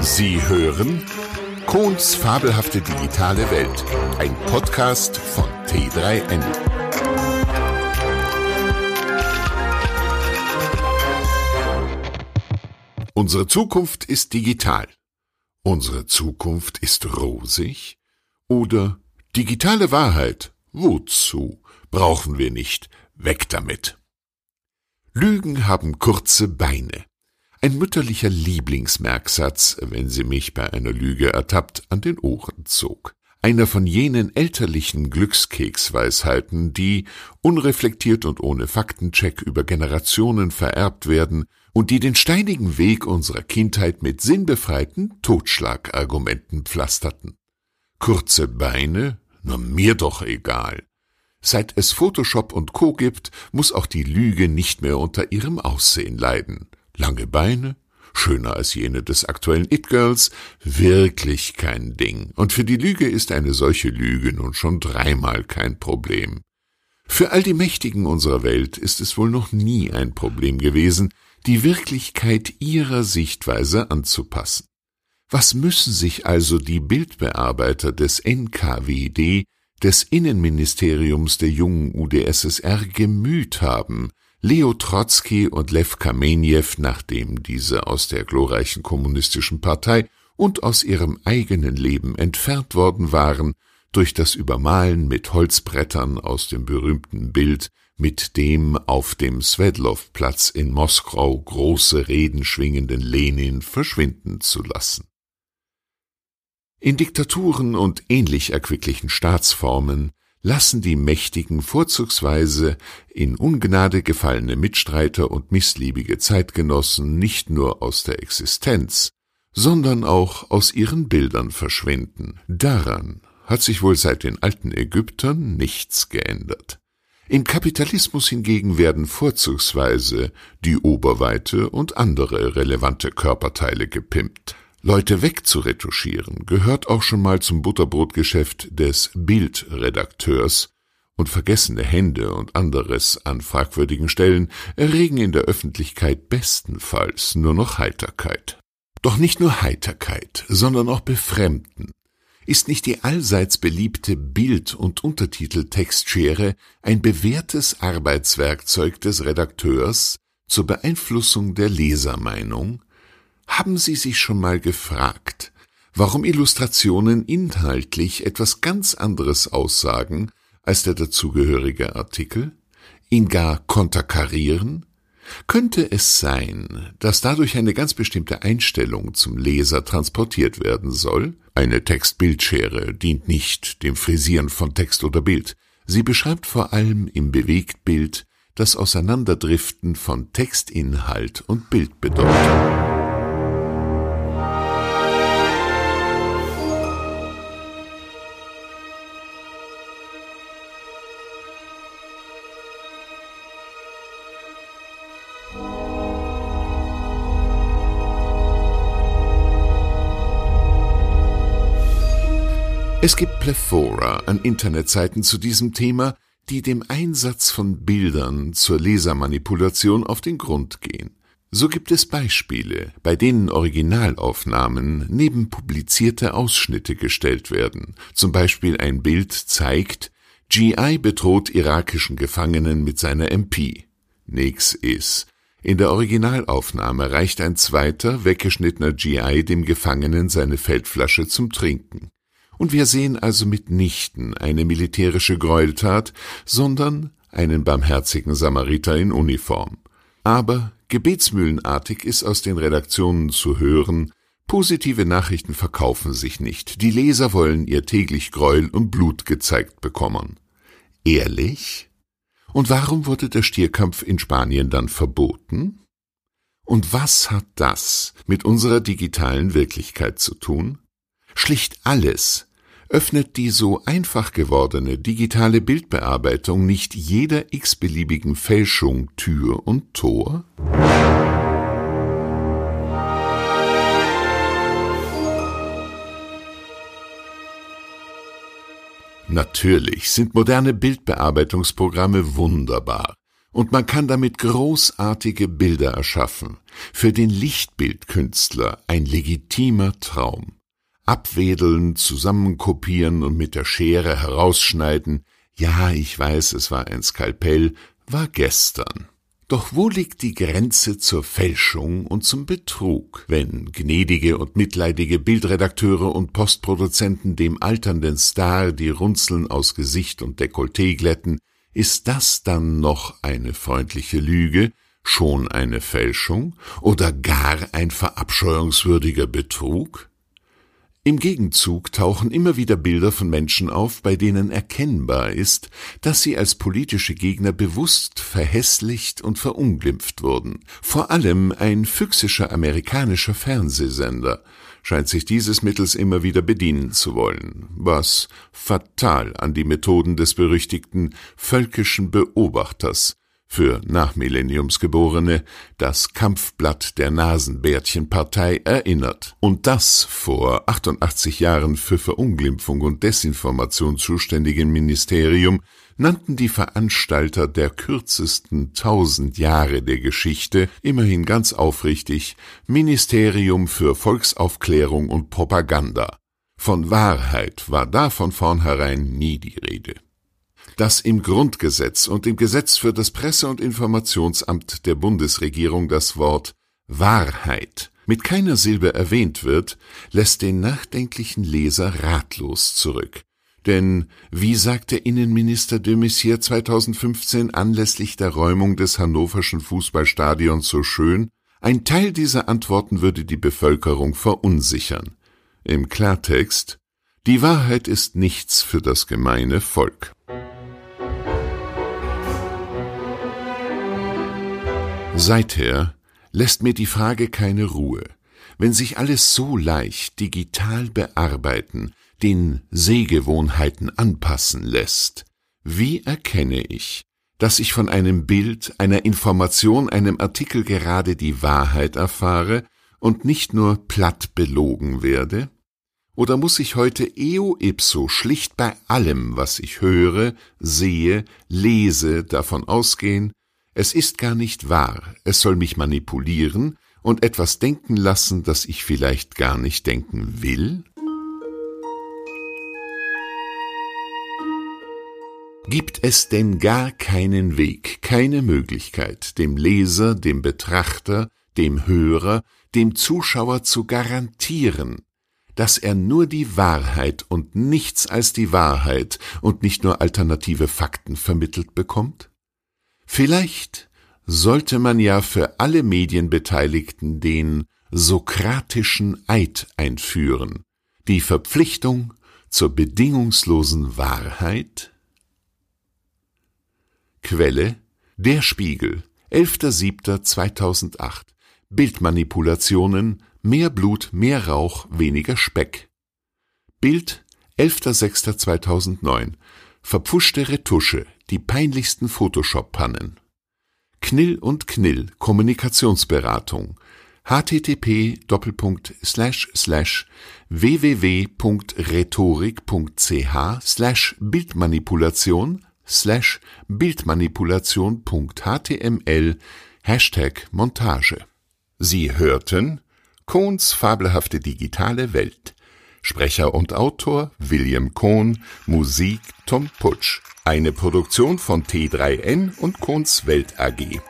Sie hören Kohns fabelhafte digitale Welt, ein Podcast von T3N. Unsere Zukunft ist digital. Unsere Zukunft ist rosig? Oder digitale Wahrheit? Wozu? Brauchen wir nicht. Weg damit. Lügen haben kurze Beine. Ein mütterlicher Lieblingsmerksatz, wenn sie mich bei einer Lüge ertappt, an den Ohren zog. Einer von jenen elterlichen Glückskeksweisheiten, die, unreflektiert und ohne Faktencheck über Generationen vererbt werden und die den steinigen Weg unserer Kindheit mit sinnbefreiten Totschlagargumenten pflasterten. Kurze Beine? Na mir doch egal. Seit es Photoshop und Co. gibt, muss auch die Lüge nicht mehr unter ihrem Aussehen leiden lange Beine, schöner als jene des aktuellen It-Girls, wirklich kein Ding. Und für die Lüge ist eine solche Lüge nun schon dreimal kein Problem. Für all die Mächtigen unserer Welt ist es wohl noch nie ein Problem gewesen, die Wirklichkeit ihrer Sichtweise anzupassen. Was müssen sich also die Bildbearbeiter des NKWD, des Innenministeriums der jungen UdSSR gemüht haben, Leo Trotzki und Lew Kamenjew, nachdem diese aus der glorreichen kommunistischen Partei und aus ihrem eigenen Leben entfernt worden waren, durch das Übermalen mit Holzbrettern aus dem berühmten Bild mit dem auf dem Swedlow-Platz in Moskau große Reden schwingenden Lenin verschwinden zu lassen. In Diktaturen und ähnlich erquicklichen Staatsformen lassen die Mächtigen vorzugsweise in Ungnade gefallene Mitstreiter und missliebige Zeitgenossen nicht nur aus der Existenz, sondern auch aus ihren Bildern verschwinden. Daran hat sich wohl seit den alten Ägyptern nichts geändert. Im Kapitalismus hingegen werden vorzugsweise die Oberweite und andere relevante Körperteile gepimpt. Leute wegzuretuschieren gehört auch schon mal zum Butterbrotgeschäft des Bildredakteurs, und vergessene Hände und anderes an fragwürdigen Stellen erregen in der Öffentlichkeit bestenfalls nur noch Heiterkeit. Doch nicht nur Heiterkeit, sondern auch Befremden. Ist nicht die allseits beliebte Bild- und Untertiteltextschere ein bewährtes Arbeitswerkzeug des Redakteurs zur Beeinflussung der Lesermeinung? Haben Sie sich schon mal gefragt, warum Illustrationen inhaltlich etwas ganz anderes aussagen als der dazugehörige Artikel, ihn gar konterkarieren? Könnte es sein, dass dadurch eine ganz bestimmte Einstellung zum Leser transportiert werden soll? Eine Text-Bildschere dient nicht dem Frisieren von Text oder Bild. Sie beschreibt vor allem im Bewegtbild das Auseinanderdriften von Textinhalt und Bildbedeutung. Es gibt Plethora an Internetseiten zu diesem Thema, die dem Einsatz von Bildern zur Lesermanipulation auf den Grund gehen. So gibt es Beispiele, bei denen Originalaufnahmen neben publizierte Ausschnitte gestellt werden. Zum Beispiel ein Bild zeigt, GI bedroht irakischen Gefangenen mit seiner MP. Nix ist. In der Originalaufnahme reicht ein zweiter, weggeschnittener GI dem Gefangenen seine Feldflasche zum Trinken. Und wir sehen also mitnichten eine militärische Gräueltat, sondern einen barmherzigen Samariter in Uniform. Aber gebetsmühlenartig ist aus den Redaktionen zu hören, positive Nachrichten verkaufen sich nicht, die Leser wollen ihr täglich Gräuel und Blut gezeigt bekommen. Ehrlich? Und warum wurde der Stierkampf in Spanien dann verboten? Und was hat das mit unserer digitalen Wirklichkeit zu tun? Schlicht alles, öffnet die so einfach gewordene digitale Bildbearbeitung nicht jeder x-beliebigen Fälschung Tür und Tor? Natürlich sind moderne Bildbearbeitungsprogramme wunderbar und man kann damit großartige Bilder erschaffen. Für den Lichtbildkünstler ein legitimer Traum. Abwedeln, zusammenkopieren und mit der Schere herausschneiden, ja, ich weiß, es war ein Skalpell, war gestern. Doch wo liegt die Grenze zur Fälschung und zum Betrug, wenn gnädige und mitleidige Bildredakteure und Postproduzenten dem alternden Star die Runzeln aus Gesicht und Dekolleté glätten, ist das dann noch eine freundliche Lüge, schon eine Fälschung oder gar ein verabscheuungswürdiger Betrug? Im Gegenzug tauchen immer wieder Bilder von Menschen auf, bei denen erkennbar ist, dass sie als politische Gegner bewusst verhässlicht und verunglimpft wurden. Vor allem ein füchsischer amerikanischer Fernsehsender scheint sich dieses Mittels immer wieder bedienen zu wollen, was fatal an die Methoden des berüchtigten völkischen Beobachters für Nachmillenniumsgeborene das Kampfblatt der Nasenbärtchenpartei erinnert. Und das vor 88 Jahren für Verunglimpfung und Desinformation zuständigen Ministerium nannten die Veranstalter der kürzesten tausend Jahre der Geschichte immerhin ganz aufrichtig Ministerium für Volksaufklärung und Propaganda. Von Wahrheit war da von vornherein nie die Rede dass im Grundgesetz und im Gesetz für das Presse- und Informationsamt der Bundesregierung das Wort Wahrheit mit keiner Silbe erwähnt wird, lässt den nachdenklichen Leser ratlos zurück. Denn, wie sagte Innenminister de Maizière 2015 anlässlich der Räumung des hannoverschen Fußballstadions so schön, ein Teil dieser Antworten würde die Bevölkerung verunsichern. Im Klartext, die Wahrheit ist nichts für das gemeine Volk. Seither lässt mir die Frage keine Ruhe. Wenn sich alles so leicht digital bearbeiten, den Sehgewohnheiten anpassen lässt, wie erkenne ich, dass ich von einem Bild, einer Information, einem Artikel gerade die Wahrheit erfahre und nicht nur platt belogen werde? Oder muss ich heute eo ipso schlicht bei allem, was ich höre, sehe, lese, davon ausgehen, es ist gar nicht wahr, es soll mich manipulieren und etwas denken lassen, das ich vielleicht gar nicht denken will? Gibt es denn gar keinen Weg, keine Möglichkeit, dem Leser, dem Betrachter, dem Hörer, dem Zuschauer zu garantieren, dass er nur die Wahrheit und nichts als die Wahrheit und nicht nur alternative Fakten vermittelt bekommt? Vielleicht sollte man ja für alle Medienbeteiligten den sokratischen Eid einführen, die Verpflichtung zur bedingungslosen Wahrheit? Quelle Der Spiegel, 11.07.2008 Bildmanipulationen, mehr Blut, mehr Rauch, weniger Speck. Bild, 11.06.2009 Verpfuschte Retusche, die peinlichsten Photoshop-Pannen. Knill und Knill Kommunikationsberatung http www.rhetorik.ch slash Bildmanipulation slash Bildmanipulation.html Hashtag Montage. Sie hörten Kohns fabelhafte digitale Welt. Sprecher und Autor William Kohn, Musik Tom Putsch. Eine Produktion von T3N und Kohns Welt AG.